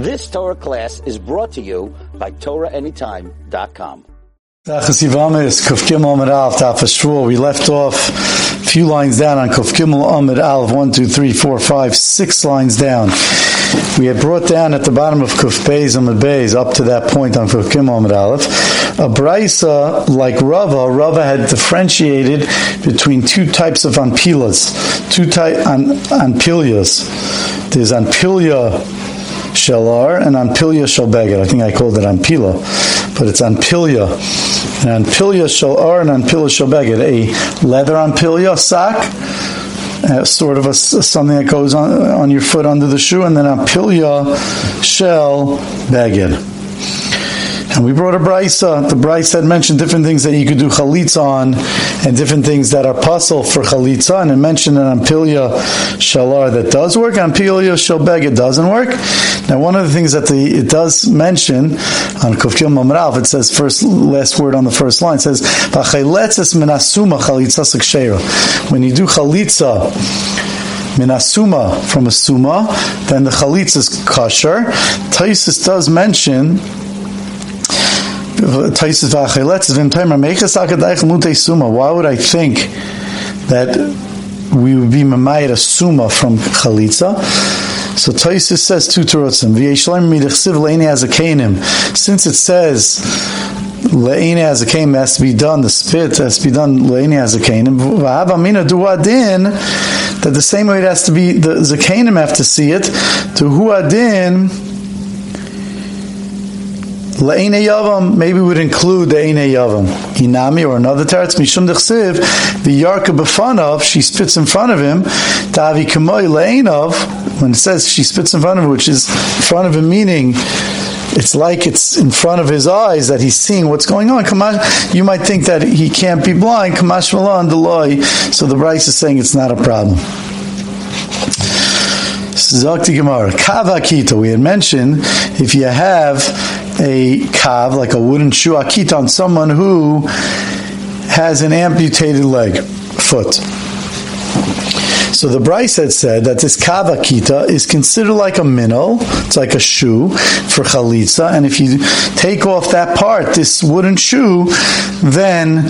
This Torah class is brought to you by TorahAnytime.com. We left off a few lines down on Kuf Gimel Amid Aleph, one, two, three, four, five, six lines down. We had brought down at the bottom of Kuf Beis Amid Beis up to that point on Kuf Gimel Amid Aleph. A Braisa, like Rava, Rava had differentiated between two types of anpilas, two type an, anpilias. There's anpilia shelar and anpilia shalbeged. I think I called it anpila, but it's anpilia. And anpilia shelar and anpilia shalbeged, a leather anpilia sack, uh, sort of a, something that goes on, on your foot under the shoe, and then anpilia shell beged. And we brought a brisa. The brisa had mentioned different things that you could do chalitza on, and different things that are puzzle for chalitza. And it mentioned an ampilia shalar that does work, ampilia shalbeg it doesn't work. Now, one of the things that the it does mention on kufkil mamrav, it says first last word on the first line it says minasuma chalitza When you do chalitza minasuma from a suma, then the chalitza is kosher. Taisus does mention why would I think that we would be mamayit a suma from chalitza? So Taisus says two terutzim. Since it says le'ene as a kain has to be done, the spit has to be done le'ene as a kain. V'hava duadin that the same way it has to be the zakanim have to see it to huadin Le'ene Yavam, maybe would include the Eine Yavam. Inami or another teretz, Mishum Dechsiv, the Yarka Befanov, she spits in front of him, Tavi Kamoy Le'enov, when it says she spits in front of him, which is in front of him meaning it's like it's in front of his eyes that he's seeing what's going on. You might think that he can't be blind. Kamash Malan Deloy. So the Brisa is saying it's not a problem. Zakti Gemara, Kavakita. We had mentioned if you have a kav, like a wooden shoe akita on someone who has an amputated leg, foot. So the Brisa had said that this kavakita is considered like a minnow. It's like a shoe for chalitza, and if you take off that part, this wooden shoe, then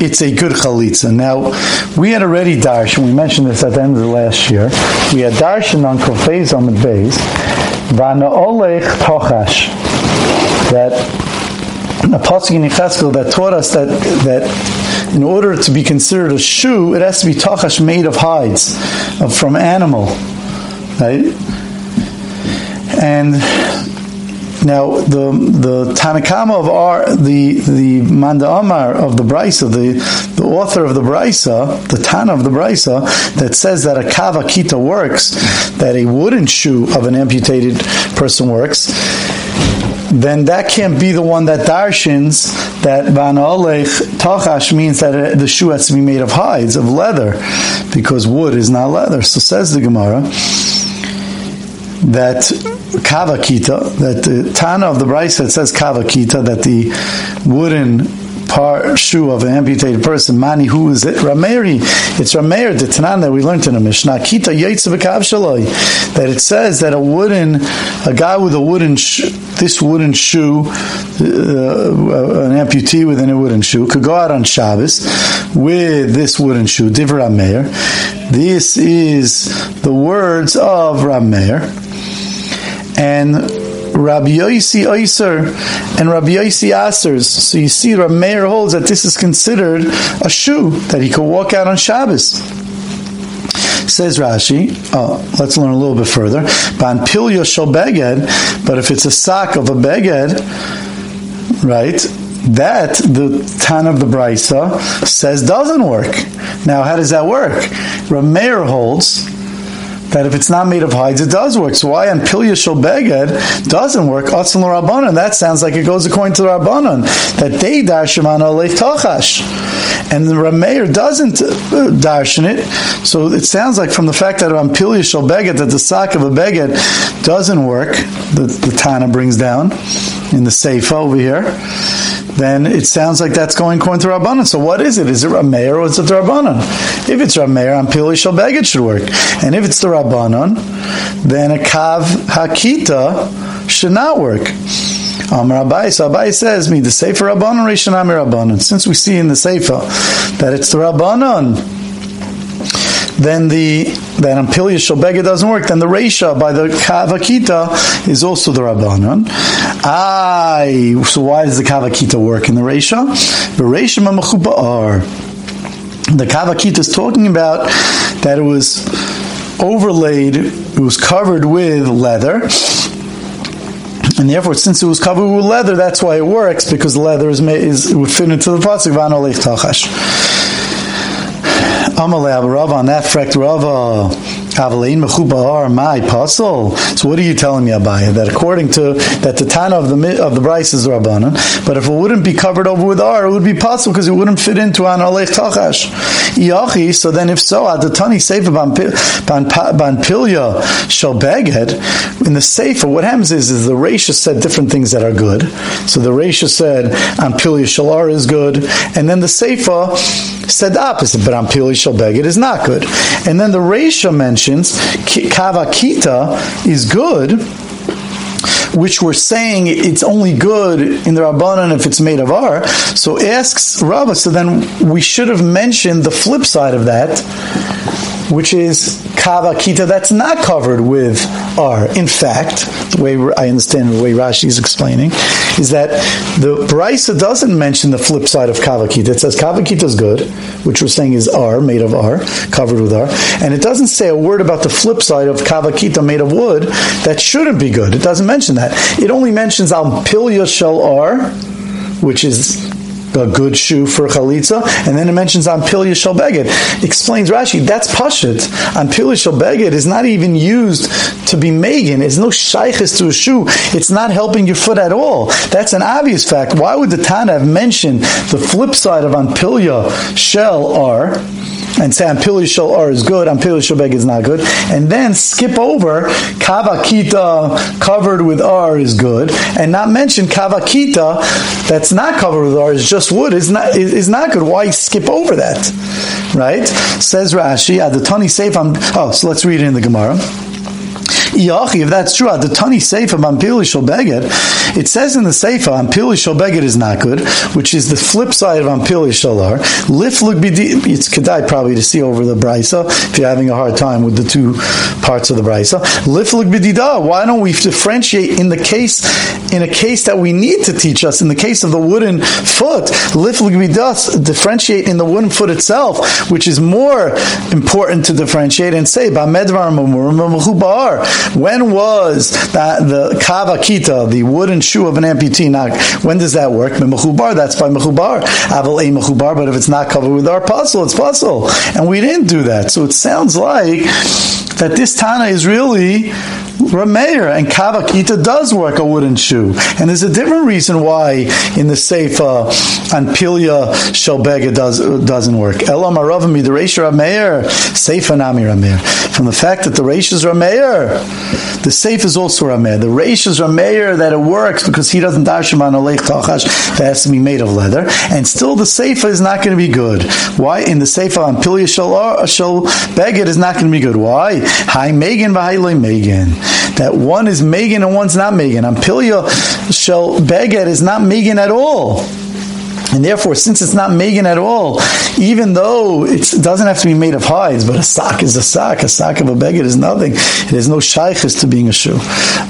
it's a good chalitza. Now, we had already darshan. We mentioned this at the end of the last year. We had darshan on kofez on the base. Vana olech tochash that a pasuk in Yecheskel that taught us that that in order to be considered a shoe, it has to be tachash made of hides of, from animal, right? And now the the Tanakama of our the the Manda Amar of the Brisa, the the author of the Brisa, the Tana of the Brisa, that says that a kava kita works, that a wooden shoe of an amputated person works then that can't be the one that darshins that van olech tachash means that uh, the shoe has to be made of hides, of leather, because wood is not leather. So says the Gemara that kavakita, that the Tana of the Brisa that says kavakita, that the wooden par shoe of an amputated person. Mani, who is it? Rameri. It's Rameir, the Tanan that we learned in the Mishnah. Kita That it says that a wooden, a guy with a wooden, sh- this wooden shoe, uh, an amputee within a wooden shoe, could go out on Shabbos with this wooden shoe. Div Rameir. This is the words of Rameir. And Rabbi Yosi Oiser and Rabbi Yosi Asers. So you see, Rabbi Meir holds that this is considered a shoe that he could walk out on Shabbos. Says Rashi, oh, let's learn a little bit further. But if it's a sock of a beged, right? That the Tan of the Brisa says doesn't work. Now, how does that work? Rameir holds that if it's not made of hides, it does work. So why on Pilya Beged doesn't work? Atzal Rabbanon. That sounds like it goes according to the Rabbanon that they darshan on Aleif Tachash, and the Rameir doesn't uh, darshan it. So it sounds like from the fact that on Pilya Beged that the sock of a beged doesn't work. The, the Tana brings down in the Seifa over here then it sounds like that's going according to Rabbanan. So what is it? Is it Rameir or is it the Rabbanan? If it's Rameir, Ampili Shalbeged should work. And if it's the Rabbanan, then a Kav Hakita should not work. Um, Rabbi, so Rabbi says, me the Sefer Rabbanon, Rishanami Rabbanon. Since we see in the Sefer that it's the Rabbanon, then the then Ampilya Shalbega doesn't work, then the Reisha by the Kavakita is also the Rabbanon. Aye, so why does the Kavakita work in the Reisha? The Reisha are. The Kavakita is talking about that it was overlaid, it was covered with leather, and therefore, since it was covered with leather, that's why it works because leather is made, is would fit into the pasuk. Amalei Rav on that frekt Rava Avalein Mechubar my puzzle. So what are you telling me, Abaya? That according to that the Tana of the of the Brisa is Rabbanan, but if it wouldn't be covered over with R, it would be possible because it wouldn't fit into an Alech Tachash. Iachi. So then, if so, Adatani Sefer Ban Pilya Shal Beged in the Sefer. What happens is, is the Reisha said different things that are good. So the Reisha said An Pilya Shalar is good, and then the Sefer said the opposite. But An Pilya Shal Beged is not good. And then the Reisha mentioned mentions, kavakita is good, which we're saying it's only good in the Rabbanan if it's made of R. So asks Rabbah, so then we should have mentioned the flip side of that, which is kava kita that's not covered with R. In fact, the way I understand the way Rashi is explaining is that the Brisa doesn't mention the flip side of kava kita. It says kava kita is good, which we're saying is R, made of R, covered with R, and it doesn't say a word about the flip side of kava kita made of wood that shouldn't be good. It doesn't mention that. It only mentions al pilya shel R, which is a good shoe for chalitza, and then it mentions on pilya shel beged. Explains Rashi that's pashit. On pilya shel beged is not even used to be megan. It's no shaykhis to a shoe. It's not helping your foot at all. That's an obvious fact. Why would the Tana have mentioned the flip side of on pilya shel are? And say Ampili Shal R is good, Ampili Beg is not good, and then skip over Kavakita covered with R is good, and not mention Kavakita that's not covered with R is just wood is not is, not good. Why skip over that? Right? Says Rashi, Adatani Seif. I'm. Oh, so let's read it in the Gemara if that's true, the Tani Seifa Ampili Beged, it says in the Seifa Ampili Beged is not good, which is the flip side of Ampili Shalar. Bidi, it's Kedai probably to see over the Brisa if you're having a hard time with the two parts of the Brisa. Why don't we differentiate in the case, in a case that we need to teach us, in the case of the wooden foot, Liflug Bidas, differentiate in the wooden foot itself, which is more important to differentiate and say, Bamedvar when was that the kavakita, the wooden shoe of an amputee? Now, when does that work? Mechubar, that's by mechubar. Aval a mechubar, but if it's not covered with our puzzle, it's puzzle. And we didn't do that. So it sounds like that this Tana is really Rameir, and Kavakita does work a wooden shoe. And there's a different reason why in the Seifa uh, and Pilya Shalbega does, doesn't work. Elam Aravami, the Reisha Rameir, Seifa Nami Rameir. From the fact that the Reish is Rameir, the Seif is also Rameir. The Reish is Rameir that it works because he doesn't dashim on a Lech Tachash that has to be made of leather. And still the Seifa is not going to be good. Why? In the Seifa Pilya Shalbega uh, it is not going to be good. Why? Hi Megan, Vahai Megan that one is Megan and one's not Megan. Ampilia Shel Beged is not Megan at all. And therefore, since it's not Megan at all, even though it doesn't have to be made of hides, but a sock is a sock, a sock of a beged is nothing. It has no shaykhis to being a shoe.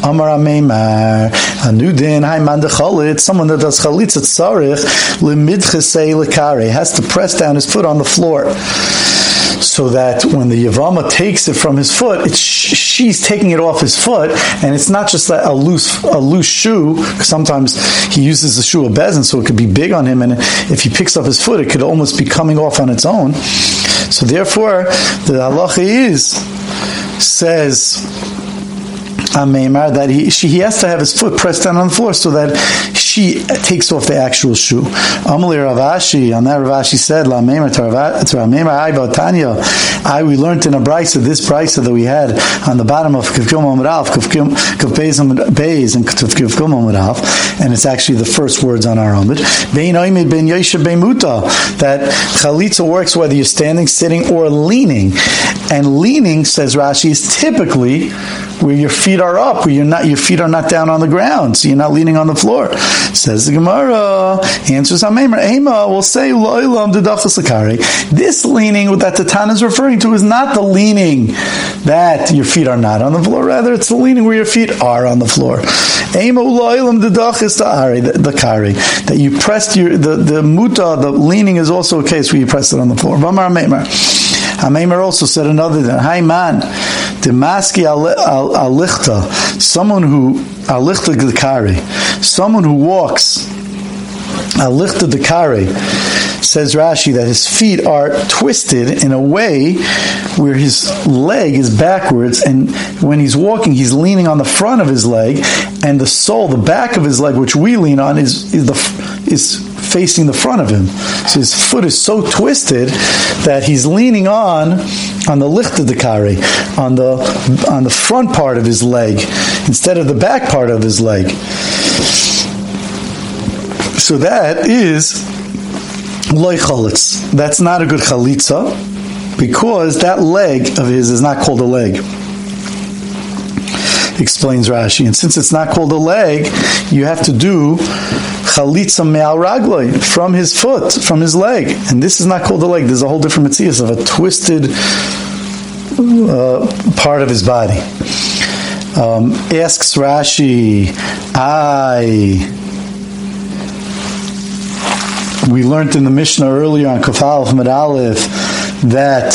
Amar Ameimar, Anudin, Haiman Chalit, someone that does chalitza tzarich, limidchesei lekare, has to press down his foot on the floor so that when the Yavama takes it from his foot, it's she's taking it off his foot, and it's not just a loose a loose shoe. Sometimes he uses the shoe of bezin, so it could be big on him, and if he picks up his foot, it could almost be coming off on its own. So therefore, the halacha is says Amemar that he she, he has to have his foot pressed down on the floor so that she takes off the actual shoe. Amali Ravashi on that Ravashi said La I we learned in a brisa this brisa that we had on the bottom of Kivkim Amrav Kivkim Beis and Kivkim Amrav and it's actually the first words on our Amid Muta that chalitza works whether you're standing, sitting, or leaning. And leaning, says Rashi, is typically where your feet are up, where you're not, your feet are not down on the ground, so you're not leaning on the floor. Says the Gemara, answers Amemer, Ema will say, Lo'ilam This leaning that the Tan is referring to is not the leaning that your feet are not on the floor, rather it's the leaning where your feet are on the floor. Ema Lo'ilam the, the kari, that you pressed your, the, the muta, the leaning is also a case where you press it on the floor. Vamar Amemer. Amemer also said another thing. Hi man, Demaski alichta, someone who alichta glikari, someone who walks alichta dekari, says Rashi that his feet are twisted in a way where his leg is backwards, and when he's walking, he's leaning on the front of his leg, and the sole, the back of his leg, which we lean on, is is the is facing the front of him. So his foot is so twisted that he's leaning on on the licht of the on the on the front part of his leg instead of the back part of his leg. So that is loy chalitz. That's not a good chalitza because that leg of his is not called a leg explains Rashi. And since it's not called a leg, you have to do chalitza me'al ragloi, from his foot, from his leg. And this is not called a leg. There's a whole different mitzvah of a twisted uh, part of his body. Um, asks Rashi, I. We learned in the Mishnah earlier on Kafal Medalef that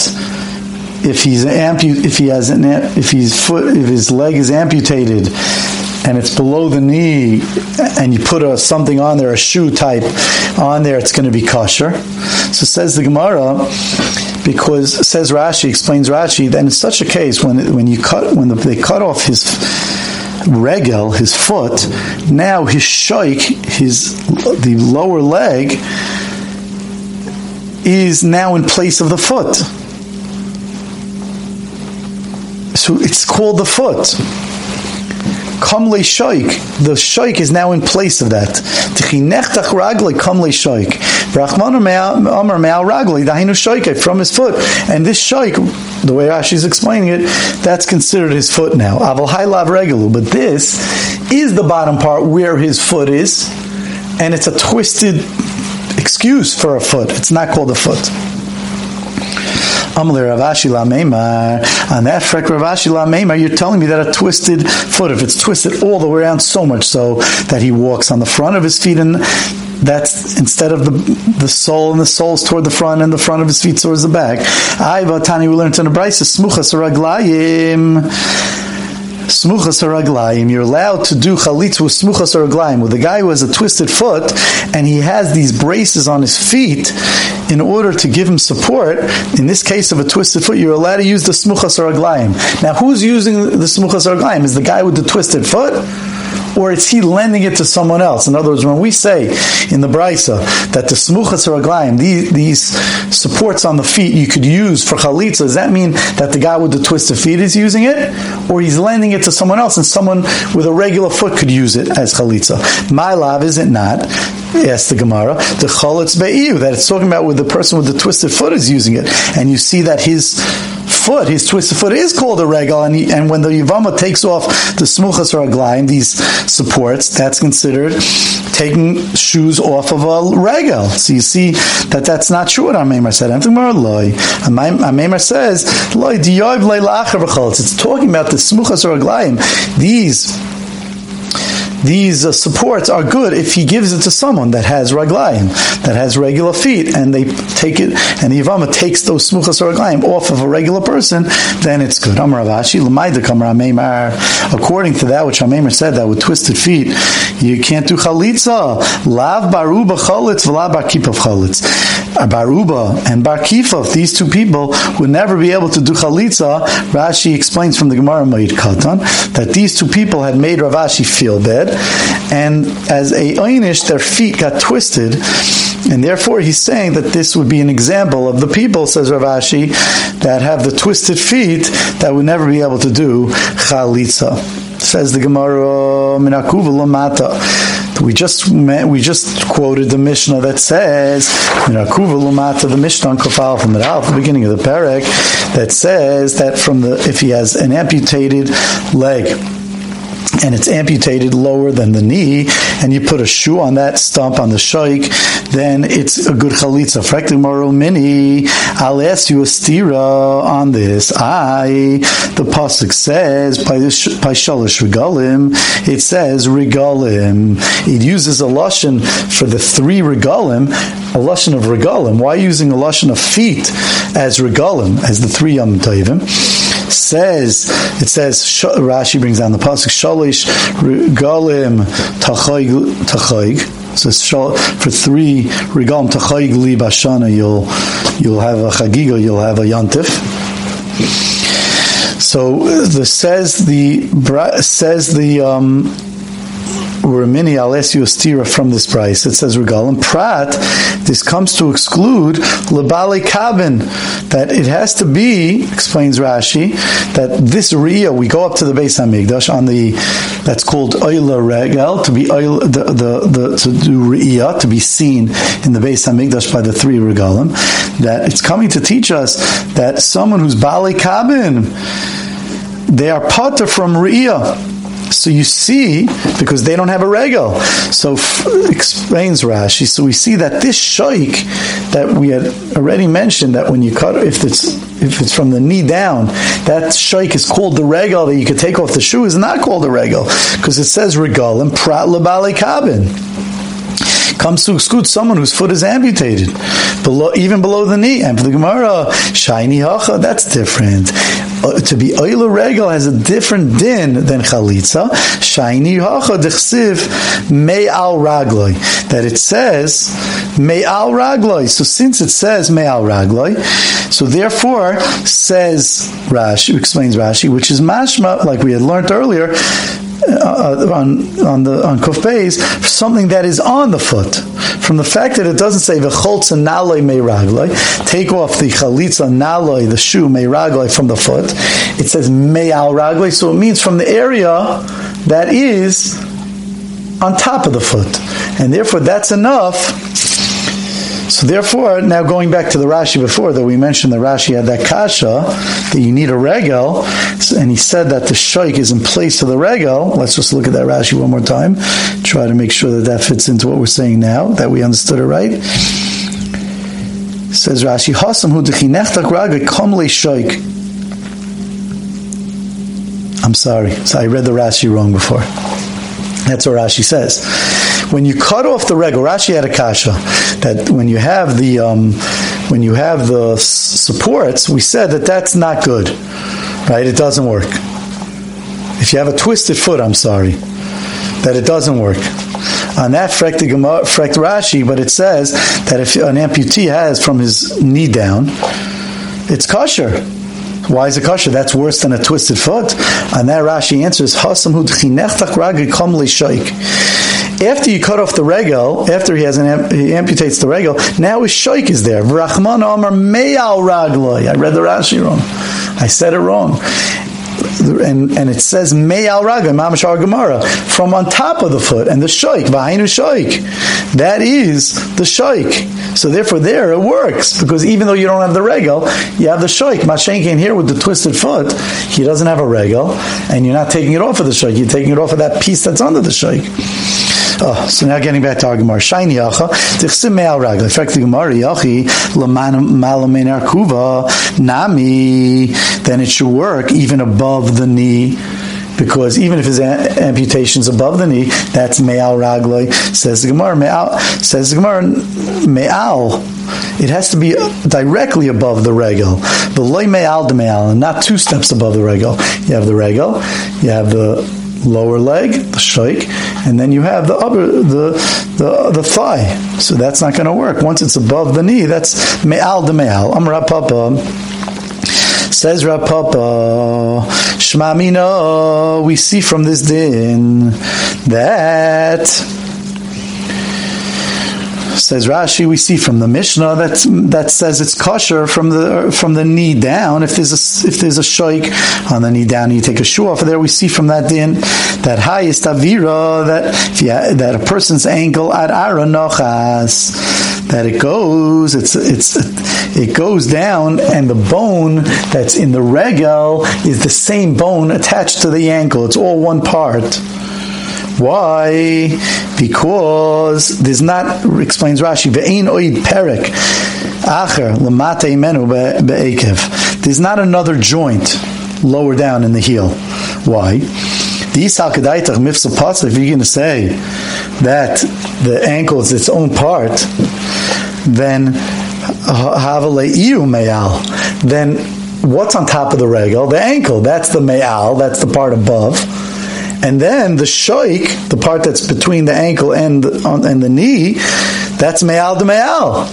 if he's ampu- if he has an, if his foot if his leg is amputated and it's below the knee and you put a, something on there a shoe type on there it's going to be kosher so says the Gemara because says Rashi explains Rashi that in such a case when when you cut when the, they cut off his regel his foot now his shoik his the lower leg is now in place of the foot so it's called the foot. Kamle shoik. The shoik is now in place of that. Tichinechtach ragli kamle shoik. Brachman Amar me'al ragli dahinu shoik from his foot. And this shoik, the way Rashi is explaining it, that's considered his foot now. Aval haylav regulu. But this is the bottom part where his foot is, and it's a twisted excuse for a foot. It's not called a foot. On that frek Ravashi La you're telling me that a twisted foot, if it's twisted all the way around so much so that he walks on the front of his feet and that's instead of the the sole and the soles toward the front and the front of his feet towards the back. I Tani we learned in the Brisa smuchas raglayim smuchas haraglayim. You're allowed to do chalitz with smuchas haraglayim with a guy who has a twisted foot and he has these braces on his feet in order to give him support. In this case of a twisted foot, you're allowed to use the smuchas haraglayim. Now, who's using the smuchas haraglayim? Is the guy with the twisted foot? Or is he lending it to someone else? In other words, when we say in the Brisa that the smuchas raglayim, these, these supports on the feet you could use for chalitza, does that mean that the guy with the twisted feet is using it? Or he's lending it to someone else and someone with a regular foot could use it as chalitza? My love, is it not? Yes, the Gemara, the chalitz be'iu, that it's talking about where the person with the twisted foot is using it. And you see that his foot, his twisted foot is called a regal, and, he, and when the Yavama takes off the smuchas or aglaim, these supports, that's considered taking shoes off of a regal. So you see that that's not true what Amemar said. Amemar says, It's talking about the smuchas or aglaim. These these uh, supports are good if he gives it to someone that has raglayim, that has regular feet, and they take it, and the Yavama takes those smuchas raglayim off of a regular person, then it's good. According to that which Amemar said, that with twisted feet, you can't do chalitza. Lav baruba chalitz, v'lav bar kipav chalitz. Baruba and bar kifov, these two people would never be able to do chalitza. Rashi explains from the Gemara Ma'id Katan that these two people had made Ravashi feel bad, and as a einish, their feet got twisted, and therefore he's saying that this would be an example of the people, says Ravashi, that have the twisted feet that would never be able to do chalitza. Says the Gemara Minakuva Lamata. We just we just quoted the Mishnah that says Minakuva Lamata, the Mishnah on Kofal from the the beginning of the parak, that says that from the if he has an amputated leg and it's amputated lower than the knee, and you put a shoe on that stump on the shaykh, then it's a good chalitza. Mini, I'll ask you a stira on this. I, the pasuk says by shalosh regalim, it says regalim. It uses a lashon for the three regalim, a lashon of regalim. Why using a lashon of feet as regalim as the three yom tovim? Says it says Rashi brings down the pasuk shalish regalim tachoig so for three regalim tachayig li bashana, you'll you'll have a chagiga, you'll have a yantif. So the says the says the um, Ramini, I'll ask you a stira from this price. It says regalim. Prat, this comes to exclude lebali kabin, that it has to be, explains Rashi, that this ria, we go up to the base Hamikdash on the, that's called oila regel, to be oil, the, the, the, to do ria, to be seen in the base Hamikdash by the three regalim, that it's coming to teach us that someone who's bali kabin, they are potter from ria so you see, because they don't have a regal. So explains Rashi. So we see that this shaik that we had already mentioned that when you cut, if it's if it's from the knee down, that shaik is called the regal that you could take off the shoe is not called a regal because it says regal and prat labali kabin comes to exclude someone whose foot is amputated, below, even below the knee. And for the Gemara, shiny hacha, that's different. Uh, to be oila regal has a different din than chalitza. Shiny hacha dechsiv may al ragloi. That it says may al ragloi. So since it says may al ragloi, so therefore says Rashi explains Rashi, which is mashma, like we had learned earlier uh, on on the on kuf beis something that is on the foot. From the fact that it doesn't say v'choltza naloi meiragloi, take off the chalitza naloi, the shoe meiragloi from the foot. It says me'al ragloi, so it means from the area that is on top of the foot, and therefore that's enough so therefore, now going back to the Rashi before that we mentioned the Rashi had that kasha that you need a regel, and he said that the shaik is in place of the regel. Let's just look at that Rashi one more time, try to make sure that that fits into what we're saying now, that we understood it right. says Rashi, Hasam hu raga kamle shaik. I'm sorry, so I read the Rashi wrong before. That's what Rashi says when you cut off the regel, Rashi had a kasha that when you have the um, when you have the supports, we said that that's not good, right? It doesn't work. If you have a twisted foot, I'm sorry, that it doesn't work. On that frekt Rashi, but it says that if an amputee has from his knee down, it's kosher. Why is it kosher? That's worse than a twisted foot. On that Rashi answers, after you cut off the regel, after he has an he amputates the regel, now his shaik is there. Vrachman Omar Meyal Ragloi. I read the Rashi wrong. I said it wrong. And, and it says Meyal Ragloi, Mamashar Gemara, from on top of the foot, and the shaik, Vahainu shaik. That is the shaik. So therefore there it works, because even though you don't have the regel, you have the shaik. Mashenkin here with the twisted foot, he doesn't have a regel, and you're not taking it off of the shaik, you're taking it off of that piece that's under the shaik. Oh, so now getting back to our Gemara. Shiny yacha, tichsim me'al ragla. In fact, the Gemara, yachi, laman malamin arkuva, nami, then it should work even above the knee because even if his amputation is above the knee, that's me'al ragloi. Says the Gemara, me'al, says the Gemara, me'al, it has to be directly above the regel. The loy me'al de me'al, and not two steps above the regel. You have the regel, you have the lower leg, the shaik, and then you have the upper, the the, the thigh. So that's not going to work. Once it's above the knee, that's me'al de me'al. Papa. Says Rav Papa, Shmamino, we see from this din that Says Rashi, we see from the Mishnah that that says it's kosher from the from the knee down. If there's a if there's a shoik on the knee down, you take a shoe off of there. We see from that din that highest avira that yeah, that a person's ankle at aronochas that it goes it's it's it goes down and the bone that's in the regel is the same bone attached to the ankle. It's all one part. Why? Because there's not, explains Rashi, ve'ein oid acher lamate be'ekev. There's not another joint lower down in the heel. Why? Mifsa if you're going to say that the ankle is its own part, then then what's on top of the regel? The ankle, that's the Me'al, that's the part above and then the shoik, the part that's between the ankle and the, and the knee, that's me'al de me'al.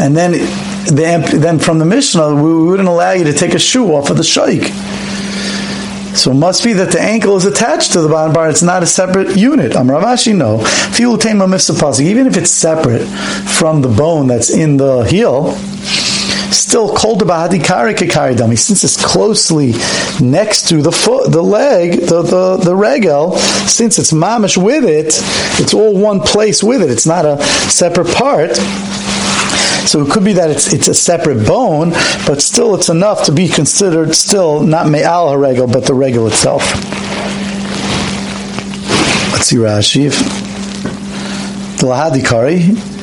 And then, the, then from the Mishnah, we wouldn't allow you to take a shoe off of the shoik. So it must be that the ankle is attached to the bottom part. It's not a separate unit. Amravashi, no. Even if it's separate from the bone that's in the heel, still called bahadi dami since it's closely next to the foot, the leg, the, the, the regel, since it's mamish with it, it's all one place with it. It's not a separate part. So it could be that it's it's a separate bone, but still it's enough to be considered still not me'al regel, but the regel itself. Let's see Rashi. The lahadikari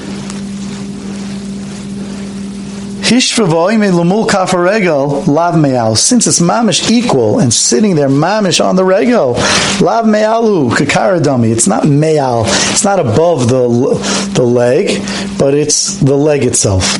Since it's mamish equal and sitting there mamish on the regel, lav me'alu kakaradami. It's not me'al. It's not above the the leg, but it's the leg itself.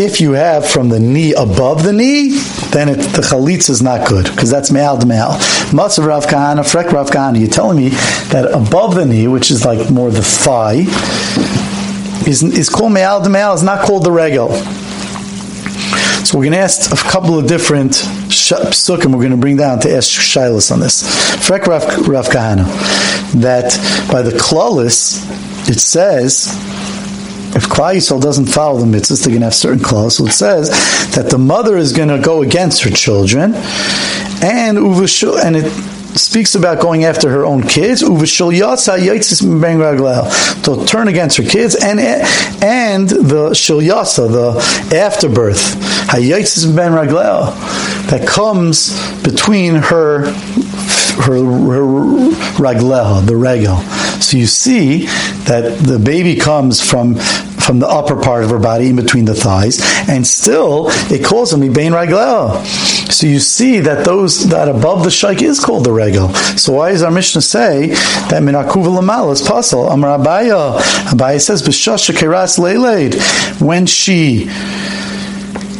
If you have from the knee above the knee, then it, the chalitza is not good because that's me'al me'al. Matzav Rav Kahana, Frek Rav Kahana, you're telling me that above the knee, which is like more the thigh, is, is called me'al me'al, is not called the regel. So we're going to ask a couple of different psukim we're going to bring down to ask Shilas on this. Frek Rav, Rav Kahana, that by the klalis, it says if Klal Yisrael doesn't follow the mitzvahs, they're going to have certain clauses. So it says that the mother is going to go against her children, and and it speaks about going after her own kids. To turn against her kids and and the shilyasa, the afterbirth, that comes between her her, her the regel. So you see that the baby comes from from the upper part of her body in between the thighs, and still it calls him Ibain Ragleha. So you see that those that above the shaykh is called the regel. So why does our Mishnah say that minakuva lamal is puzzle? Amar Abaya. Abaya says b'shasha keras leiled when she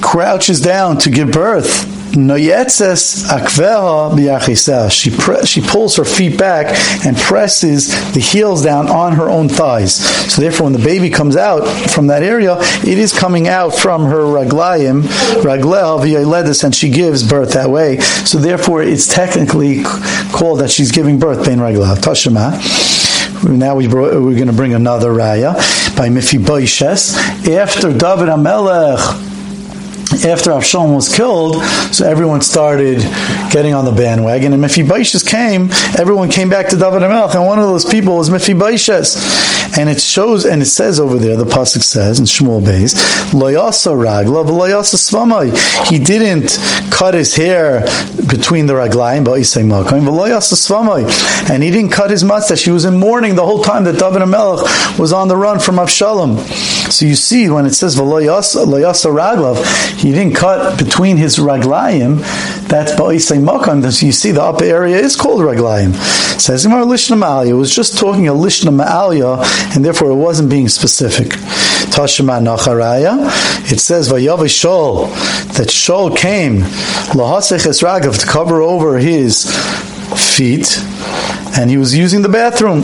crouches down to give birth Noyetzes akveha biyachisah. She she pulls her feet back and presses the heels down on her own thighs. So therefore, when the baby comes out from that area, it is coming out from her raglayim, raglel and she gives birth that way. So therefore, it's technically called that she's giving birth bein raglel. Tashema. Now we brought, we're going to bring another raya by Mephibosheth after David Amelech after Avshalom was killed, so everyone started getting on the bandwagon. And Mephibosheth came, everyone came back to David HaMelech, and one of those people was Mephibosheth. And it shows, and it says over there, the pasuk says in Shmuel Beis, Loyasa ragla, loyasa svamai. He didn't cut his hair between the raglayim, loyasa svamai, and he didn't cut his mustache. He was in mourning the whole time that David HaMelech was on the run from Avshalom. So you see, when it says loyasa raglav, he didn't cut between his raglayim. That's ba'isay makam. So you see, the upper area is called raglayim. Says Gemara lishna ma'alya. It was just talking a lishna ma'alya, and therefore it wasn't being specific. Tashima nacharaya. It says vayav shol that Shol came lahasech ragav to cover over his feet, and he was using the bathroom.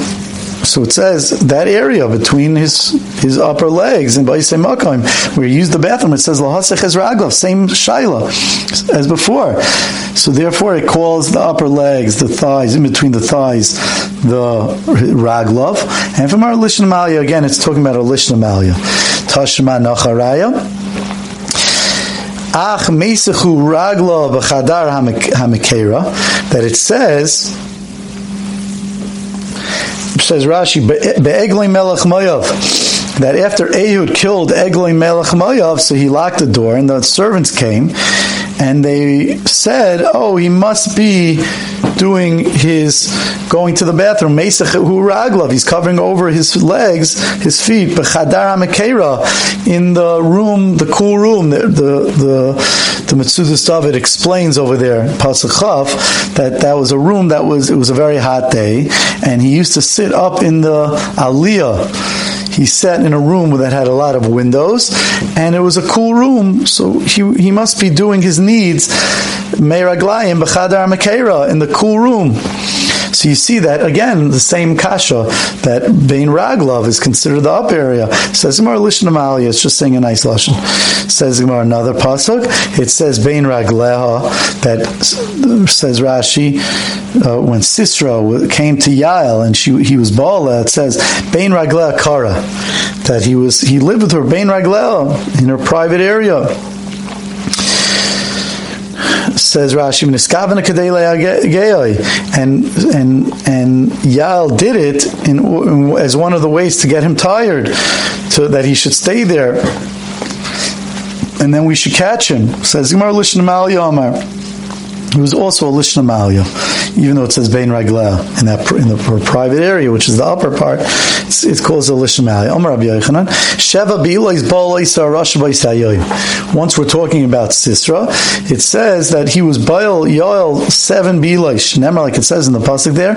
So it says that area between his his upper legs and Baisei Makam, where he used the bathroom, it says Lahasech Raglav, same Shaila as before. So therefore it calls the upper legs, the thighs, in between the thighs, the Raglav. And from our Lishna Malia, again, it's talking about a Lishna Malia. Tashma Nacharaya. Ach Mesechu Ragla B'chadar Hamekera, that it says says Rashi, Be'eglei Melech Moyav, that after Ehud killed Eglei Melech Moyav, so he locked the door, and the servants came, and they said, "Oh, he must be doing his going to the bathroom. He's covering over his legs, his feet. In the room, the cool room, the the the, Metzudas David explains over there, Pasachaf, that that was a room that was it was a very hot day, and he used to sit up in the aliyah he sat in a room that had a lot of windows, and it was a cool room, so he, he must be doing his needs, Meiraglayim B'chadar Mekera, in the cool room. So you see that again, the same kasha that Bain Raglov is considered the up area. Says Gemara Lishna Amalia, it's just saying a nice lashon. Says Gemara another pasuk. It says Bain Ragleha that says Rashi uh, when Sisra came to Yael and she he was Bala. It says Bain Ragleha Kara that he was he lived with her Bain Ragleha in her private area says Rashi, and and and Yael did it in, as one of the ways to get him tired, so that he should stay there, and then we should catch him. Says Gemara Lishna Yomar. He was also a Lishna even though it says Bein Ragla in that in the private area, which is the upper part. It's, it's called a Lishna. Omar Rabbi Yochanan, Sheva Once we're talking about Sisra, it says that he was Baal Yoel seven Bilois. Remember, like it says in the pasuk there,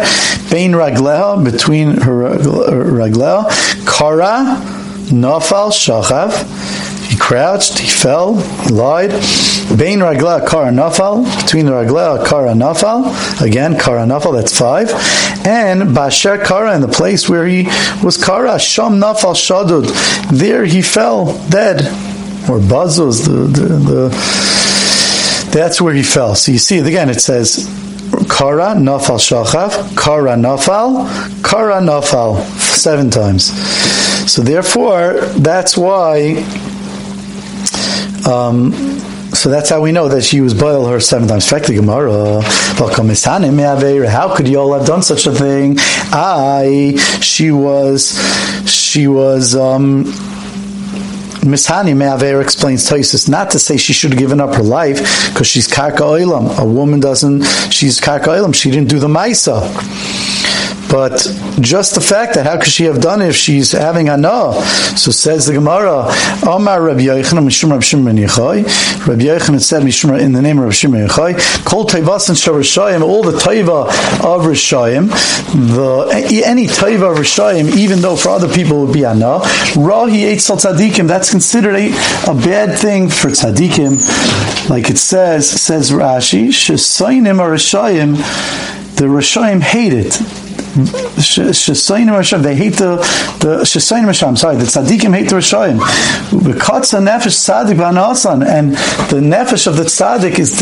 Bein Ragleha between her Ragleha, Kara Nafal Shachav. He crouched, he fell, he lied. Bain ragla kara nafal, between the ragla kara nafal, again kara nafal, that's five. And basher kara, in the place where he was kara, sham nafal shadud, there he fell dead. Or bazos, the, the, the, that's where he fell. So you see, again, it says Kara Nafal Shachav, Kara Nafal, Kara Nafal, seven times. So therefore, that's why um, so that's how we know that she was boiled her seven times. How could you all have done such a thing? I, she was, she was, um, Mishani Me'aver explains Toisus not to say she should have given up her life because she's karka oilam. A woman doesn't, she's karka oilam. She didn't do the maisa. But just the fact that how could she have done it if she's having ana? So says the Gemara, Omar Rabbi Yochanan Mishum Rabbi Shimon. Rabbi Yochanan said Mishum in the name of Rabbi Shimon Yochai. Kol Tevas and all the Taiva of Rishayim, the any Taiva of Rishayim, even though for other people it would be ana, Rahi Eitzel Tzadikim, that's considered a, a bad thing for Tzadikim. Like it says, says Rashi, Shesainim Rishayim, the Rishayim hate it Shesayim Rishayim, they hate the the Shesayim Rishayim. Sorry, the tzaddikim hate the Rishayim. Bekatza nefesh tzaddik v'anasan, and the nefesh of the tzaddik is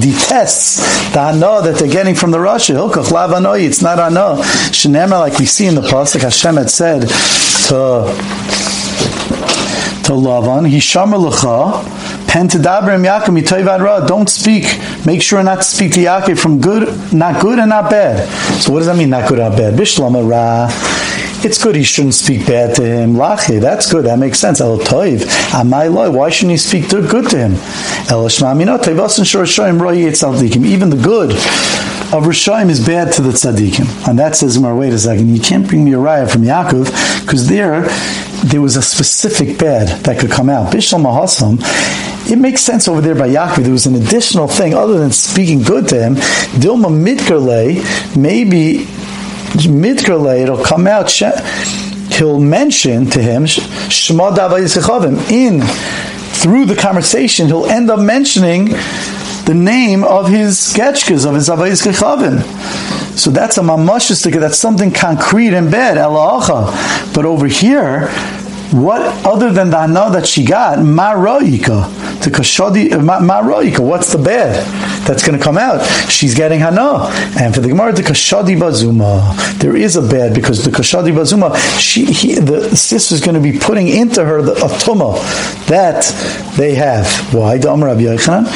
detests the hana that they're getting from the Rashi. Hilkach lav. It's not hana. Shenema, like we see in the pasuk, Hashem had said to to Lavan, lecha Don't speak. Make sure not to speak to Yaakov from good, not good and not bad. So what does that mean? Not good or not bad? Bishlama Ra. It's good he shouldn't speak bad to him. Lache, that's good. That makes sense. El Toiv. Why shouldn't he speak good to him? Even the good of Rishayim is bad to the tzaddikim. And that says, wait a second, you can't bring me a raya from Yaakov, because there, there was a specific bad that could come out. Bishal Mahasam, it makes sense over there by Yaakov. There was an additional thing other than speaking good to him. Dilma Mitkerle, maybe Mitkerle, it'll come out. He'll mention to him Shema in through the conversation. He'll end up mentioning the name of his sketchkas of his avayis. So that's a mamashistika. That's something concrete and bad. But over here, what other than the hana that she got, maroika, the kashodi, uh, maroika, what's the bad that's going to come out? She's getting hana, and for the gemara, the kashadi bazuma, there is a bad because the kashadi bazuma, she, he, the sister is going to be putting into her the atuma that they have. Why? The because Rabbi Yochanan.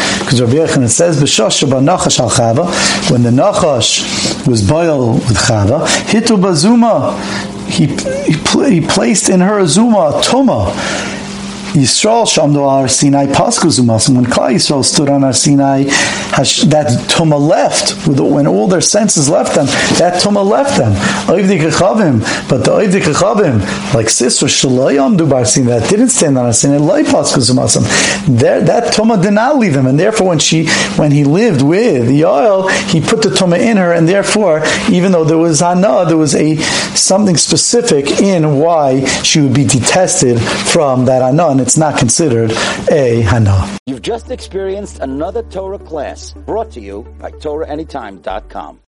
Says b'shosh nachash al chava, when the nachash was boiled with chava, hitu bazuma he, he, he placed in her a Zuma, Tuma, Yisrael Shamdo Ar Sinai Pasku Zumas. When Klal Yisrael stood on Ar Sinai, that Tuma left. When all their senses left them, that Tuma left them. But the Oivdik like Sisra Shalayam Dubar Sinai, that didn't stand on Ar Sinai, Lai Pasku Zumasam. That Tuma did not leave him. And therefore, when she, when he lived with Yael, he put the Tuma in her. And therefore, even though there was Hana, there was a something specific in why she would be detested from that Hana. It's not considered a hana. You've just experienced another Torah class brought to you by TorahAnytime.com.